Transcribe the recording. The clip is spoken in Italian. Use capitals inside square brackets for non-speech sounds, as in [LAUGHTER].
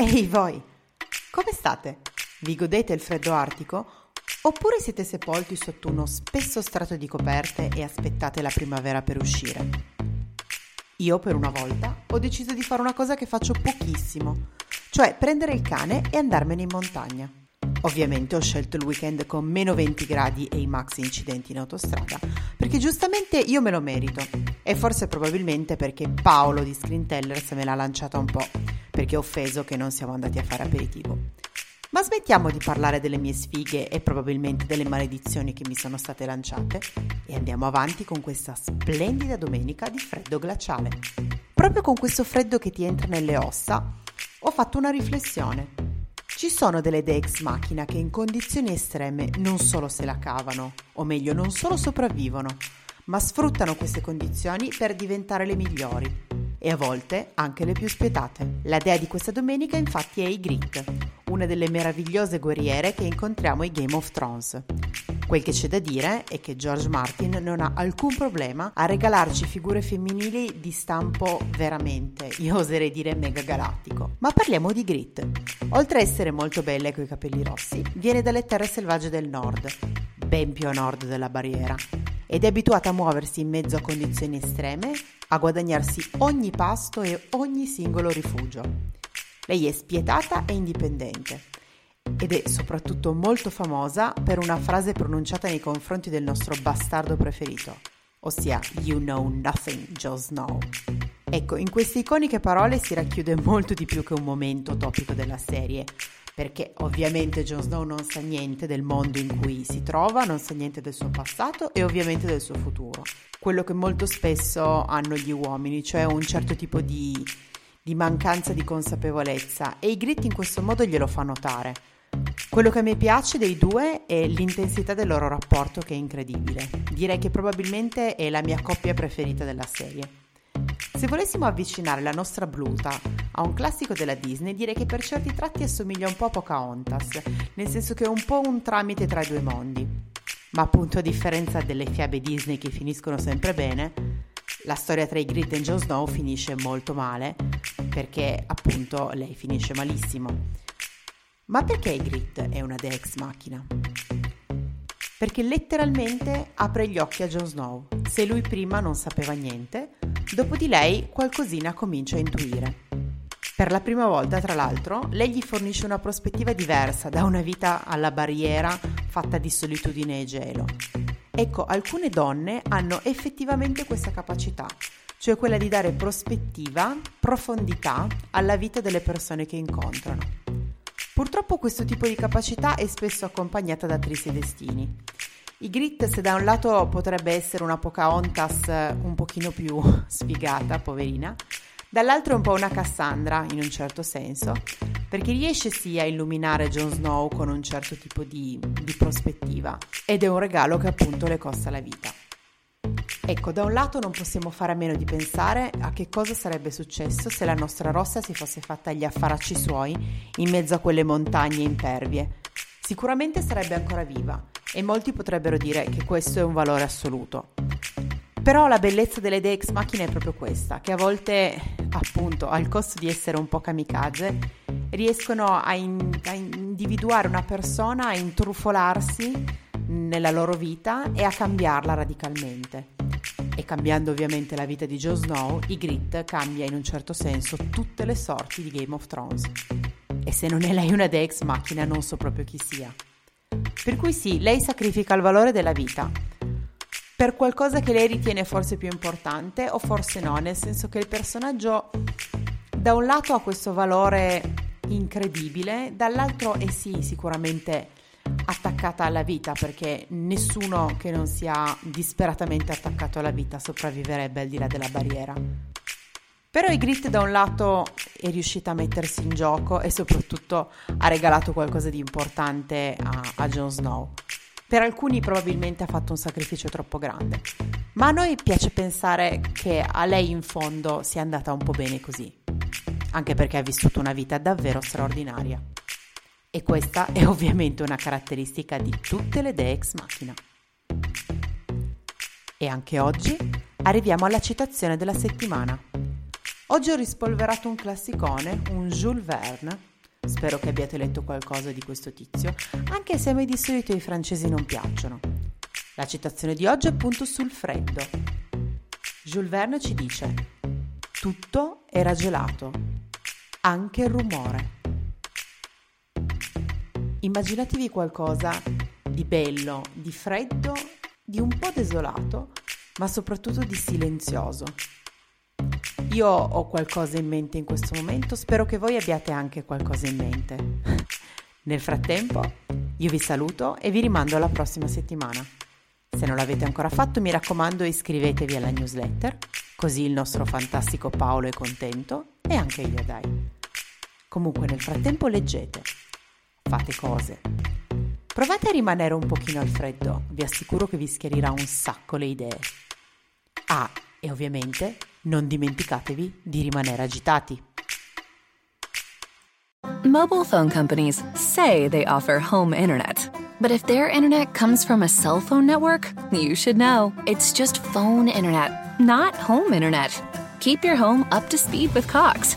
Ehi voi, come state? Vi godete il freddo artico? Oppure siete sepolti sotto uno spesso strato di coperte e aspettate la primavera per uscire? Io per una volta ho deciso di fare una cosa che faccio pochissimo, cioè prendere il cane e andarmene in montagna. Ovviamente ho scelto il weekend con meno 20 gradi e i maxi incidenti in autostrada, perché giustamente io me lo merito. E forse probabilmente perché Paolo di Screen Tellers me l'ha lanciata un po', perché ho offeso che non siamo andati a fare aperitivo. Ma smettiamo di parlare delle mie sfighe e probabilmente delle maledizioni che mi sono state lanciate e andiamo avanti con questa splendida domenica di freddo glaciale. Proprio con questo freddo che ti entra nelle ossa, ho fatto una riflessione. Ci sono delle idee ex macchina che in condizioni estreme non solo se la cavano, o meglio non solo sopravvivono, ma sfruttano queste condizioni per diventare le migliori e a volte anche le più spietate. La dea di questa domenica infatti è Ygritte, una delle meravigliose guerriere che incontriamo in Game of Thrones. Quel che c'è da dire è che George Martin non ha alcun problema a regalarci figure femminili di stampo veramente, io oserei dire mega galattico. Ma parliamo di Grit. Oltre a essere molto bella coi capelli rossi, viene dalle terre selvagge del nord, ben più a nord della barriera, ed è abituata a muoversi in mezzo a condizioni estreme, a guadagnarsi ogni pasto e ogni singolo rifugio. Lei è spietata e indipendente ed è soprattutto molto famosa per una frase pronunciata nei confronti del nostro bastardo preferito, ossia You know nothing, Jon Snow. Ecco, in queste iconiche parole si racchiude molto di più che un momento topico della serie, perché ovviamente Jon Snow non sa niente del mondo in cui si trova, non sa niente del suo passato e ovviamente del suo futuro. Quello che molto spesso hanno gli uomini, cioè un certo tipo di, di mancanza di consapevolezza e i Grit in questo modo glielo fa notare. Quello che mi piace dei due è l'intensità del loro rapporto che è incredibile. Direi che probabilmente è la mia coppia preferita della serie. Se volessimo avvicinare la nostra Bluta a un classico della Disney, direi che per certi tratti assomiglia un po' a Pocahontas, nel senso che è un po' un tramite tra i due mondi. Ma appunto a differenza delle fiabe Disney che finiscono sempre bene, la storia tra i Grit e Jon Snow finisce molto male, perché appunto lei finisce malissimo. Ma perché Grit è una dea ex machina? Perché letteralmente apre gli occhi a Jon Snow. Se lui prima non sapeva niente, dopo di lei qualcosina comincia a intuire. Per la prima volta, tra l'altro, lei gli fornisce una prospettiva diversa da una vita alla barriera fatta di solitudine e gelo. Ecco, alcune donne hanno effettivamente questa capacità, cioè quella di dare prospettiva, profondità alla vita delle persone che incontrano. Purtroppo questo tipo di capacità è spesso accompagnata da tristi destini. I Grit, se da un lato potrebbe essere una Pocahontas un pochino più [LAUGHS] sfigata, poverina, dall'altro è un po' una Cassandra in un certo senso, perché riesce sì a illuminare Jon Snow con un certo tipo di, di prospettiva ed è un regalo che appunto le costa la vita. Ecco, da un lato non possiamo fare a meno di pensare a che cosa sarebbe successo se la nostra rossa si fosse fatta gli affaracci suoi in mezzo a quelle montagne impervie. Sicuramente sarebbe ancora viva e molti potrebbero dire che questo è un valore assoluto. Però la bellezza delle idee ex macchine è proprio questa, che a volte, appunto, al costo di essere un po' kamikaze, riescono a, in- a individuare una persona, a intrufolarsi nella loro vita e a cambiarla radicalmente e cambiando ovviamente la vita di Jon Snow, Ygritte cambia in un certo senso tutte le sorti di Game of Thrones. E se non è lei una Dex macchina non so proprio chi sia. Per cui sì, lei sacrifica il valore della vita per qualcosa che lei ritiene forse più importante o forse no, nel senso che il personaggio da un lato ha questo valore incredibile, dall'altro è sì sicuramente attaccata alla vita perché nessuno che non sia disperatamente attaccato alla vita sopravviverebbe al di là della barriera. Però Ygritte da un lato è riuscita a mettersi in gioco e soprattutto ha regalato qualcosa di importante a, a Jon Snow. Per alcuni probabilmente ha fatto un sacrificio troppo grande, ma a noi piace pensare che a lei in fondo sia andata un po' bene così, anche perché ha vissuto una vita davvero straordinaria. E questa è ovviamente una caratteristica di tutte le dee ex machina. E anche oggi arriviamo alla citazione della settimana. Oggi ho rispolverato un classicone, un Jules Verne, Spero che abbiate letto qualcosa di questo tizio, anche se a me di solito i francesi non piacciono. La citazione di oggi è appunto sul freddo. Jules Verne ci dice: Tutto era gelato, anche il rumore. Immaginatevi qualcosa di bello, di freddo, di un po' desolato, ma soprattutto di silenzioso. Io ho qualcosa in mente in questo momento, spero che voi abbiate anche qualcosa in mente. [LAUGHS] Nel frattempo, io vi saluto e vi rimando alla prossima settimana. Se non l'avete ancora fatto, mi raccomando iscrivetevi alla newsletter, così il nostro fantastico Paolo è contento e anche io dai. Comunque nel frattempo leggete, fate cose. Provate a rimanere un pochino al freddo, vi assicuro che vi schiarirà un sacco le idee. Ah, e ovviamente non dimenticatevi di rimanere agitati. Mobile phone companies say they offer home internet. But if their internet comes from a cell phone network, you should know. It's just phone internet, not home internet. Keep your home up to speed with Cox.